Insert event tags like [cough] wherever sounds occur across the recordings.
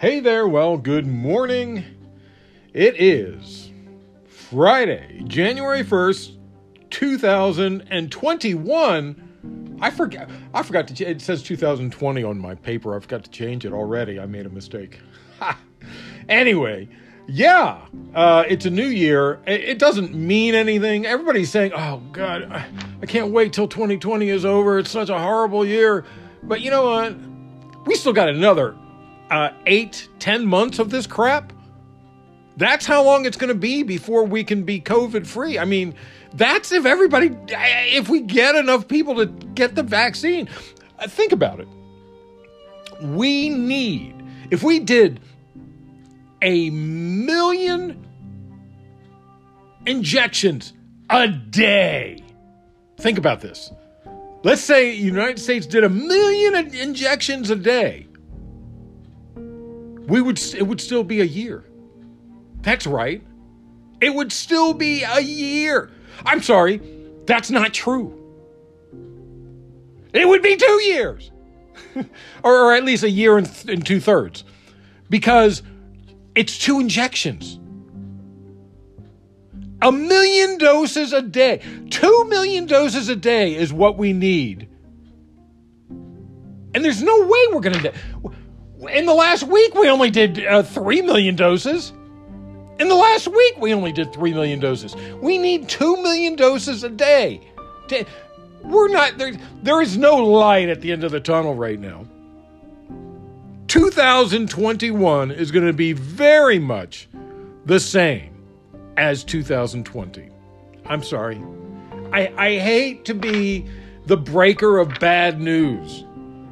Hey there, well, good morning. It is Friday, January 1st, 2021. I forgot I forgot to it says 2020 on my paper. I forgot to change it already. I made a mistake. anyway, yeah, uh, it's a new year. It, doesn't mean anything. Everybody's saying, "Oh God, I can't wait till 2020 is over. It's such a horrible year." But you know what? We still got another uh, eight, ten months of this crap. That's how long it's going to be before we can be COVID free. I mean, that's if everybody, if we get enough people to get the vaccine. Uh, think about it. We need, if we did a million injections a day, think about this. Let's say the United States did a million injections a day we would it would still be a year. That's right. It would still be a year. I'm sorry, that's not true. It would be two years, [laughs] or, or, at least a year and, th- and two thirds, because it's two injections. A million doses a day. Two million doses a day is what we need. And there's no way we're going to in the last week, we only did uh, 3 million doses. In the last week, we only did 3 million doses. We need 2 million doses a day. We're not, there, there is no light at the end of the tunnel right now. 2021 is going to be very much the same as 2020. I'm sorry. I, I hate to be the breaker of bad news.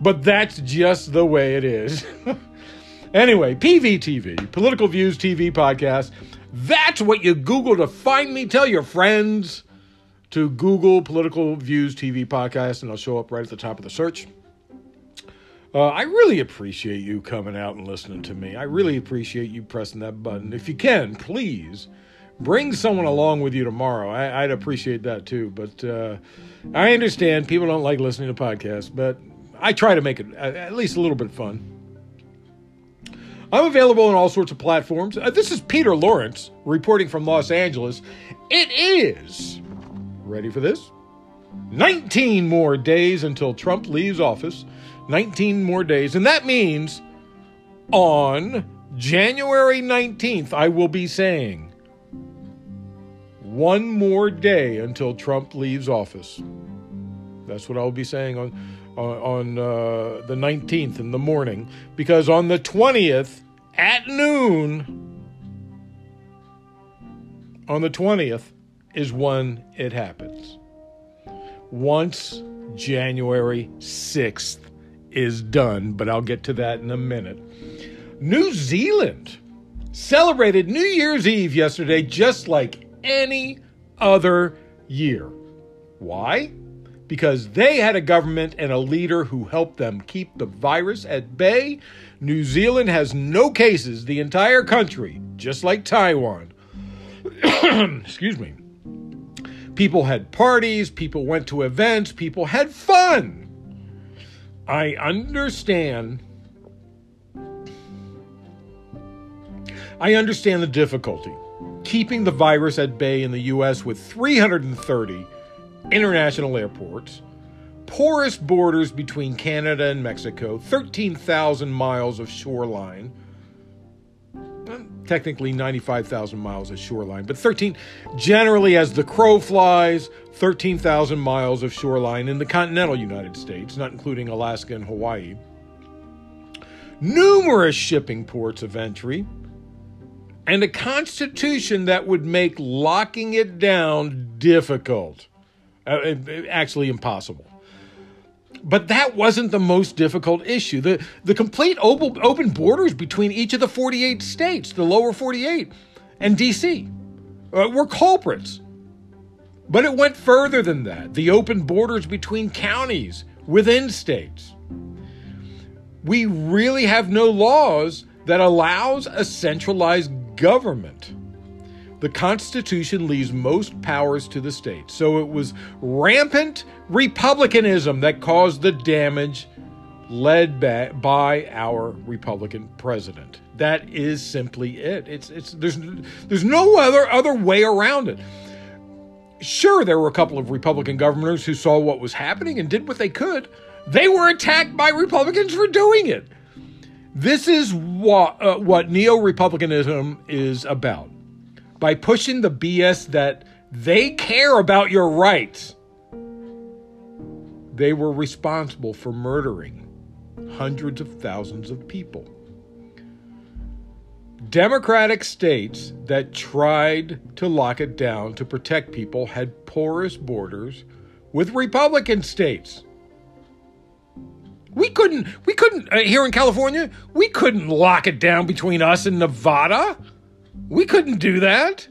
But that's just the way it is. [laughs] anyway, PVTV, Political Views TV podcast. That's what you Google to find me. Tell your friends to Google Political Views TV podcast, and I'll show up right at the top of the search. Uh, I really appreciate you coming out and listening to me. I really appreciate you pressing that button. If you can, please bring someone along with you tomorrow. I, would appreciate that too. But uh, I understand people don't like listening to podcasts, but I try to make it at least a little bit fun. I'm available on all sorts of platforms. Uh, this is Peter Lawrence reporting from Los Angeles. It is, ready for this? 19 more days until Trump leaves office. 19 more days. And that means on January 19th, I will be saying one more day until Trump leaves office. That's what I'll be saying on on, uh, the 19th in the morning because on the 20th at noon, on the 20th is when it happens. Once January 6th is done, but I'll get to that in a minute. New Zealand celebrated New Year's Eve yesterday just like any other year. Why? Because they had a government and a leader who helped them keep the virus at bay. New Zealand has no cases, the entire country, just like Taiwan. [coughs] Excuse me. People had parties, people went to events, people had fun. I understand. I understand the difficulty keeping the virus at bay in the US with 330 international airports, porous borders between Canada and Mexico, 13,000 miles of shoreline, technically 95,000 miles of shoreline, but 13, generally as the crow flies, 13,000 miles of shoreline in the continental United States, not including Alaska and Hawaii. Numerous shipping ports of entry, and a constitution that would make locking it down difficult. Uh, actually impossible. But that wasn't the most difficult issue. The, the complete open, open borders between each of the 48 states, the lower 48, and DC, uh, were culprits. But it went further than that. The open borders between counties within states. We really have no laws that allows a centralized government the Constitution leaves most powers to the states. So it was rampant republicanism that caused the damage led by, our Republican president. That is simply it. It's it's there's there's no other other way around it. Sure, there were a couple of Republican governors who saw what was happening and did what they could. They were attacked by Republicans for doing it. This is what uh, what neo-republicanism is about. By pushing the BS that they care about your rights, they were responsible for murdering hundreds of thousands of people. Democratic states that tried to lock it down to protect people had porous borders with Republican states. We couldn't, we couldn't, uh, here in California, we couldn't lock it down between us and Nevada. We couldn't do that.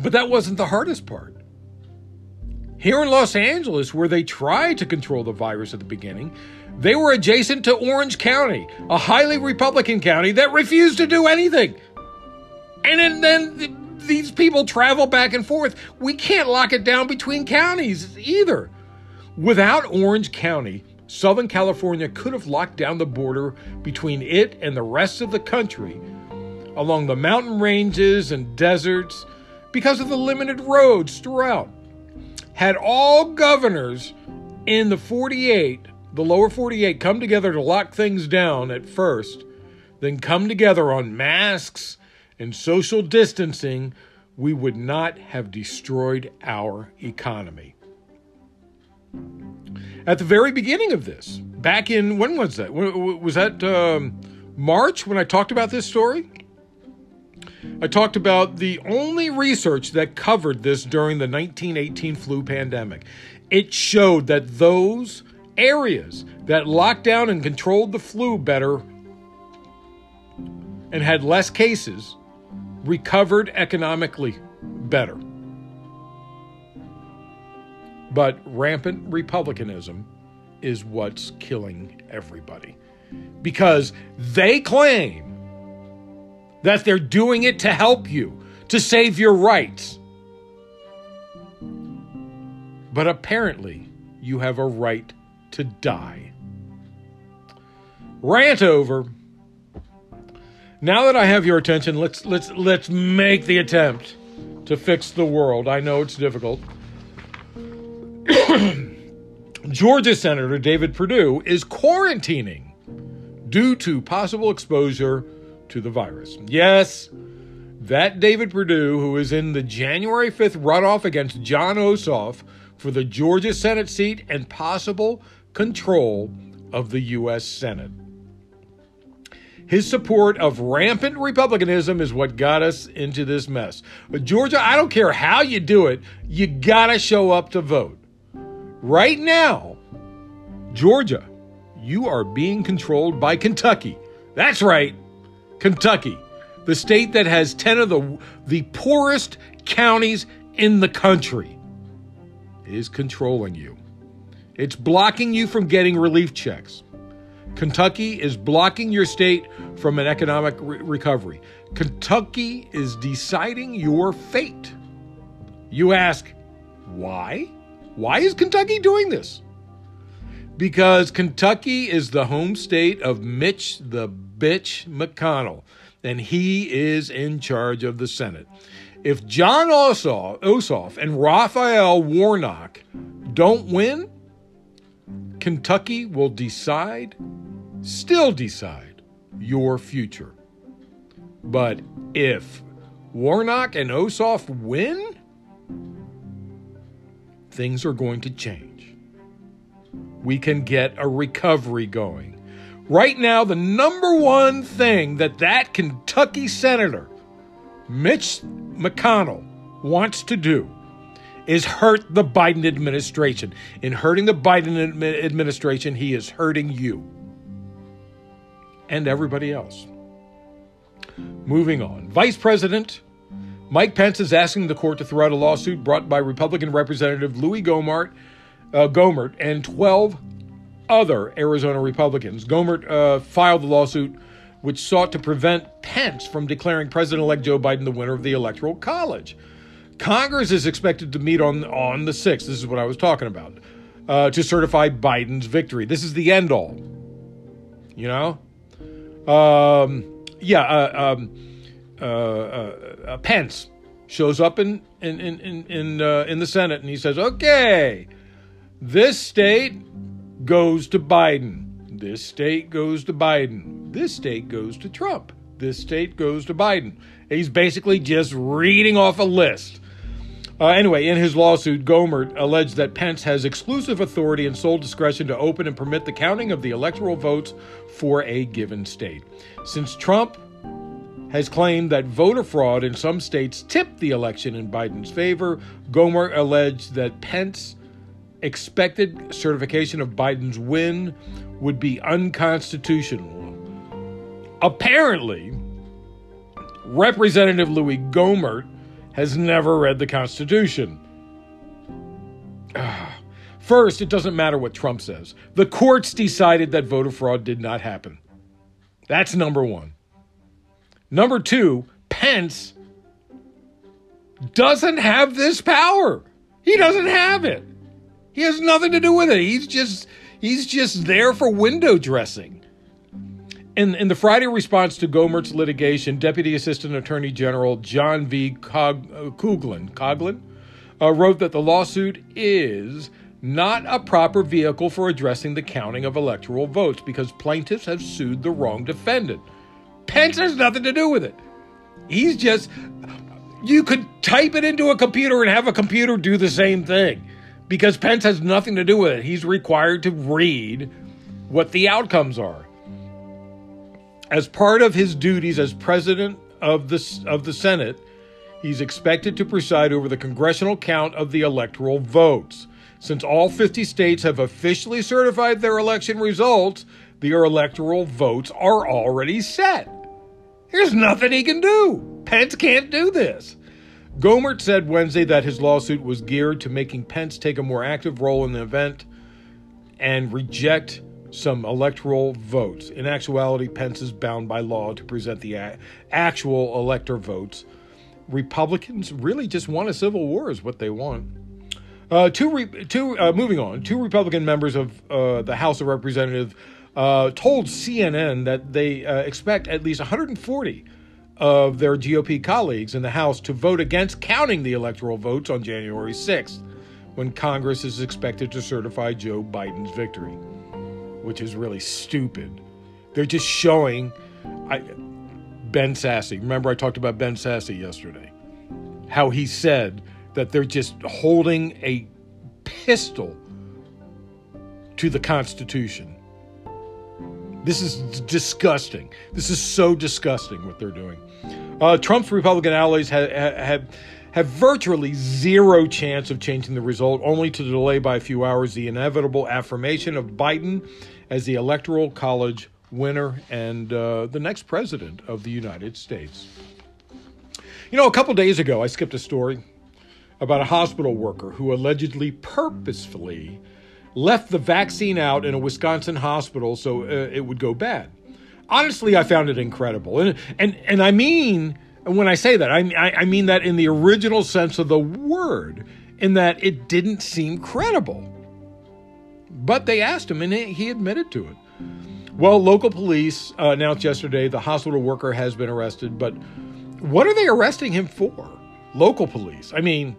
But that wasn't the hardest part. Here in Los Angeles, where they tried to control the virus at the beginning, they were adjacent to Orange County, a highly Republican county that refused to do anything. And then, then these people travel back and forth. We can't lock it down between counties either. Without Orange County, Southern California could have locked down the border between it and the rest of the country along the mountain ranges and deserts because of the limited roads throughout. Had all governors in the 48 the lower 48 come together to lock things down at first, then come together on masks and social distancing, we would not have destroyed our economy. At the very beginning of this, back in, when was that? Was that um, March when I talked about this story? I talked about the only research that covered this during the 1918 flu pandemic. It showed that those areas that locked down and controlled the flu better and had less cases recovered economically better. But rampant republicanism is what's killing everybody because they claim that they're doing it to help you, to save your rights. But apparently, you have a right to die. Rant over. Now that I have your attention, let's let's let's make the attempt to fix the world. I know it's difficult. [coughs] Georgia Senator David Perdue is quarantining due to possible exposure to the virus. Yes, that David Perdue, who is in the January 5th runoff against Jon Ossoff for the Georgia Senate seat and possible control of the U.S. Senate. His support of rampant Republicanism is what got us into this mess. But Georgia, I don't care how you do it, you gotta show up to vote. Right now, Georgia, you are being controlled by Kentucky. That's right, Kentucky, the state that has 10 of the, the poorest counties in the country, is controlling you. It's blocking you from getting relief checks. Kentucky is blocking your state from an economic re- recovery. Kentucky is deciding your fate. You ask, why? Why is Kentucky doing this? Because Kentucky is the home state of Mitch the bitch McConnell, and he is in charge of the Senate. If Jon Ossoff, Ossoff and Raphael Warnock don't win, Kentucky will decide, still decide, your future. But if Warnock and Ossoff win, things are going to change. We can get a recovery going. Right now, the number one thing that that Kentucky senator, Mitch McConnell, wants to do is hurt the Biden administration. In hurting the Biden administration, he is hurting you and everybody else. Moving on. Vice President Mike Pence is asking the court to throw out a lawsuit brought by Republican Representative Louis Gohmert, uh, Gohmert and 12 other Arizona Republicans. Gohmert uh, filed the lawsuit which sought to prevent Pence from declaring President elect Joe Biden the winner of the Electoral College. Congress is expected to meet on on the 6th. This is what I was talking about. Uh, to certify Biden's victory. This is the end all. You know? Um, yeah, uh, um, uh, uh, uh Pence shows up in in in in in, uh, in the Senate and he says, "Okay, this state goes to Biden. This state goes to Biden. This state goes to Trump. This state goes to Biden." He's basically just reading off a list. Uh, anyway, in his lawsuit, Gohmert alleged that Pence has exclusive authority and sole discretion to open and permit the counting of the electoral votes for a given state. Since Trump has claimed that voter fraud in some states tipped the election in Biden's favor, Gohmert alleged that Pence expected certification of Biden's win would be unconstitutional. Apparently, Representative Louis Gohmert has never read the Constitution. Ah, first, it doesn't matter what Trump says. The courts decided that voter fraud did not happen. That's number one. Number two, Pence doesn't have this power. He doesn't have it. He has nothing to do with it. He's just he's just there for window dressing. In, in the Friday response to Gohmert's litigation, Deputy Assistant Attorney General John V. Cog, uh, Coughlan, Coughlin uh, wrote that the lawsuit is not a proper vehicle for addressing the counting of electoral votes because plaintiffs have sued the wrong defendant. Pence has nothing to do with it. He's just, you could type it into a computer and have a computer do the same thing because Pence has nothing to do with it. He's required to read what the outcomes are as part of his duties as president of the, of the Senate, he's expected to preside over the congressional count of the electoral votes. Since all 50 states have officially certified their election results, the electoral votes are already set. There's nothing he can do. Pence can't do this. Gohmert said Wednesday that his lawsuit was geared to making Pence take a more active role in the event and reject some electoral votes. In actuality, Pence is bound by law to present the actual elector votes. Republicans really just want a civil war, is what they want. Uh, two, re- two uh, moving on. Two Republican members of uh, the House of Representatives uh, told CNN that they uh, expect at least 140 of their GOP colleagues in the House to vote against counting the electoral votes on January 6th, when Congress is expected to certify Joe Biden's victory which is really stupid. They're just showing I, Ben Sasse. Remember, I talked about Ben Sasse yesterday. How he said that they're just holding a pistol to the Constitution. This is disgusting. This is so disgusting what they're doing. Uh, Trump's Republican allies have, have have virtually zero chance of changing the result, only to delay by a few hours the inevitable affirmation of Biden as the Electoral College winner and uh, the next president of the United States. You know, a couple days ago, I skipped a story about a hospital worker who allegedly purposefully left the vaccine out in a Wisconsin hospital so uh, it would go bad. Honestly, I found it incredible. And, and, and I mean, when I say that, I, I mean that in the original sense of the word, in that it didn't seem credible. But they asked him, and he admitted to it. Well, local police uh, announced yesterday the hospital worker has been arrested, but what are they arresting him for? Local police. I mean,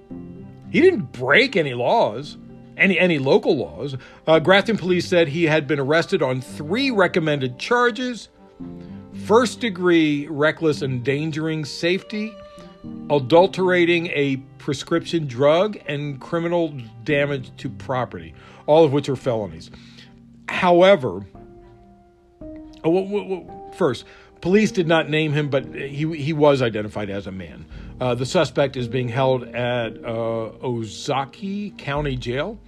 he didn't break any laws, any any local laws. Uh, Grafton police said he had been arrested on three recommended charges: first degree reckless endangering safety, adulterating a prescription drug, and criminal damage to property all of which are felonies. However, oh, first, police did not name him, but he, he was identified as a man. Uh, the suspect is being held at uh, Ozaukee County Jail.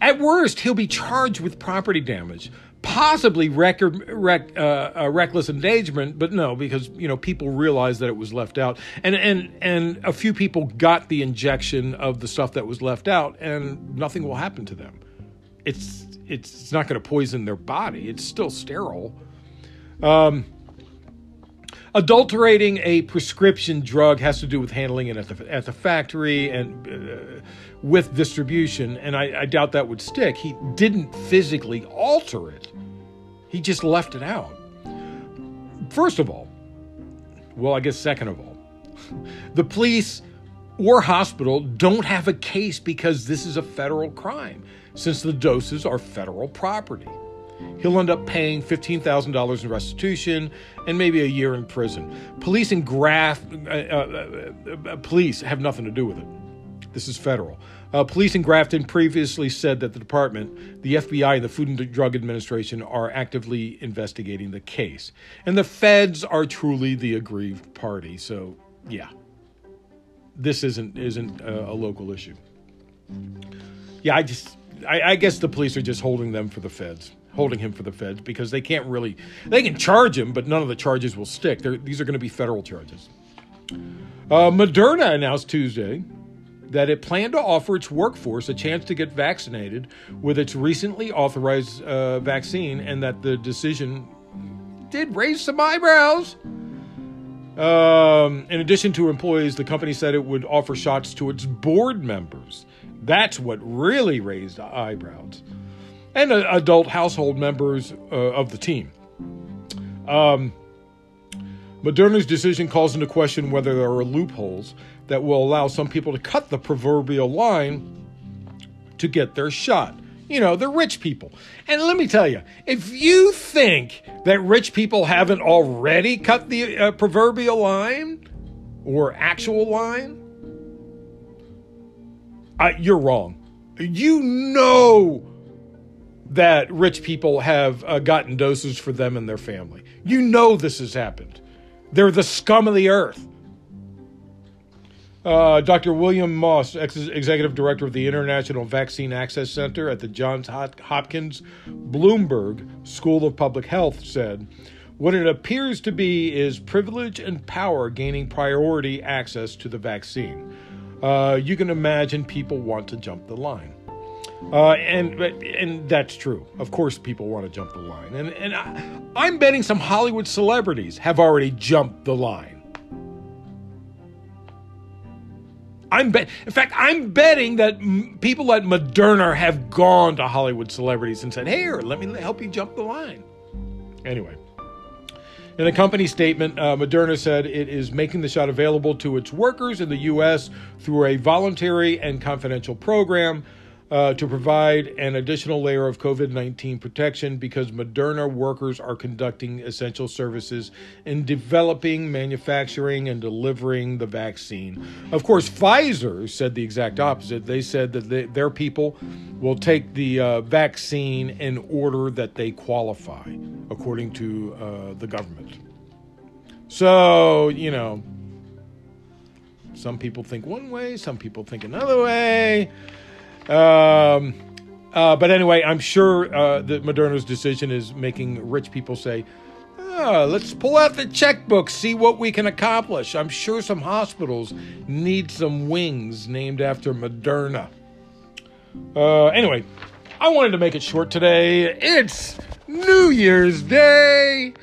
At worst, he'll be charged with property damage, possibly rec, uh, uh, reckless endangerment, but no, because you know people realized that it was left out, and and and a few people got the injection of the stuff that was left out, and nothing will happen to them it's it's not going to poison their body. It's still sterile. Um, adulterating a prescription drug has to do with handling it at the at the factory and uh, with distribution, and I, I doubt that would stick. He didn't physically alter it; he just left it out. First of all, well, I guess second of all, the police or hospital don't have a case because this is a federal crime, since the doses are federal property. He'll end up paying $15,000 in restitution and maybe a year in prison. Police and graft, uh, uh, uh, police have nothing to do with it. This is federal. Uh, police in Grafton previously said that the department, the FBI, and the Food and Drug Administration are actively investigating the case. And the feds are truly the aggrieved party. So, yeah, this isn't isn't a, a local issue. Yeah, I just I, I guess the police are just holding them for the feds holding him for the feds because they can't really they can charge him but none of the charges will stick They're, these are going to be federal charges uh, moderna announced tuesday that it planned to offer its workforce a chance to get vaccinated with its recently authorized uh, vaccine and that the decision did raise some eyebrows um, in addition to employees, the company said it would offer shots to its board members. That's what really raised eyebrows. And uh, adult household members uh, of the team. Um, Moderna's decision calls into question whether there are loopholes that will allow some people to cut the proverbial line to get their shot. You know, the rich people. And let me tell you, if you think that rich people haven't already cut the uh, proverbial line or actual line, uh, you're wrong. You know that rich people have uh, gotten doses for them and their family. You know this has happened. They're the scum of the earth. Uh, Dr. William Moss, ex- executive director of the International Vaccine Access Center at the Johns Hopkins Bloomberg School of Public Health, said, What it appears to be is privilege and power gaining priority access to the vaccine. Uh, you can imagine people want to jump the line. Uh, and and that's true. Of course, people want to jump the line, and and I, I'm betting some Hollywood celebrities have already jumped the line. I'm bet. In fact, I'm betting that m- people at Moderna have gone to Hollywood celebrities and said, "Here, let me help you jump the line." Anyway, in a company statement, uh, Moderna said it is making the shot available to its workers in the U.S. through a voluntary and confidential program uh, to provide an additional layer of COVID 19 protection because Moderna workers are conducting essential services in developing, manufacturing, and delivering the vaccine. Of course, Pfizer said the exact opposite. They said that they, their people will take the uh, vaccine in order that they qualify, according to uh, the government. So, you know, some people think one way, some people think another way. Um, uh, but anyway, I'm sure uh, that Moderna's decision is making rich people say, oh, let's pull out the checkbook, see what we can accomplish. I'm sure some hospitals need some wings named after Moderna. Uh, anyway, I wanted to make it short today. It's New Year's Day.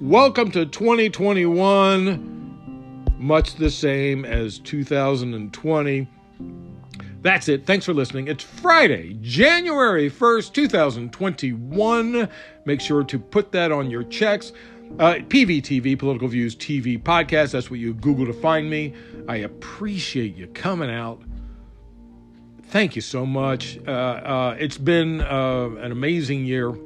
Welcome to 2021. Much the same as 2020. That's it. Thanks for listening. It's Friday, January 1st, 2021. Make sure to put that on your checks. Uh, PVTV, Political Views TV Podcast. That's what you Google to find me. I appreciate you coming out. Thank you so much. Uh, uh, it's been uh, an amazing year.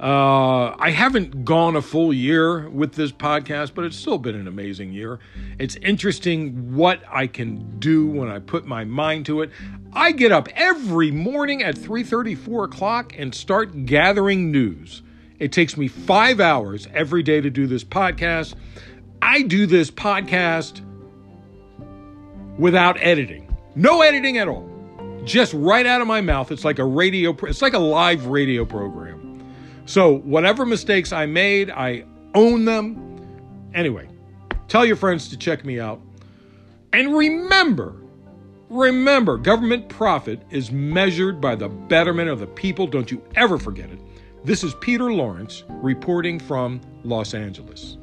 Uh, I haven't gone a full year with this podcast, but it's still been an amazing year. It's interesting what I can do when I put my mind to it. I get up every morning at 3:30, 4 o'clock and start gathering news. It takes me five hours every day to do this podcast. I do this podcast without editing, no editing at all, just right out of my mouth. It's like a radio. It's like a live radio program. So, whatever mistakes I made, I own them. Anyway, tell your friends to check me out. And remember, remember, government profit is measured by the betterment of the people. Don't you ever forget it. This is Peter Lawrence reporting from Los Angeles.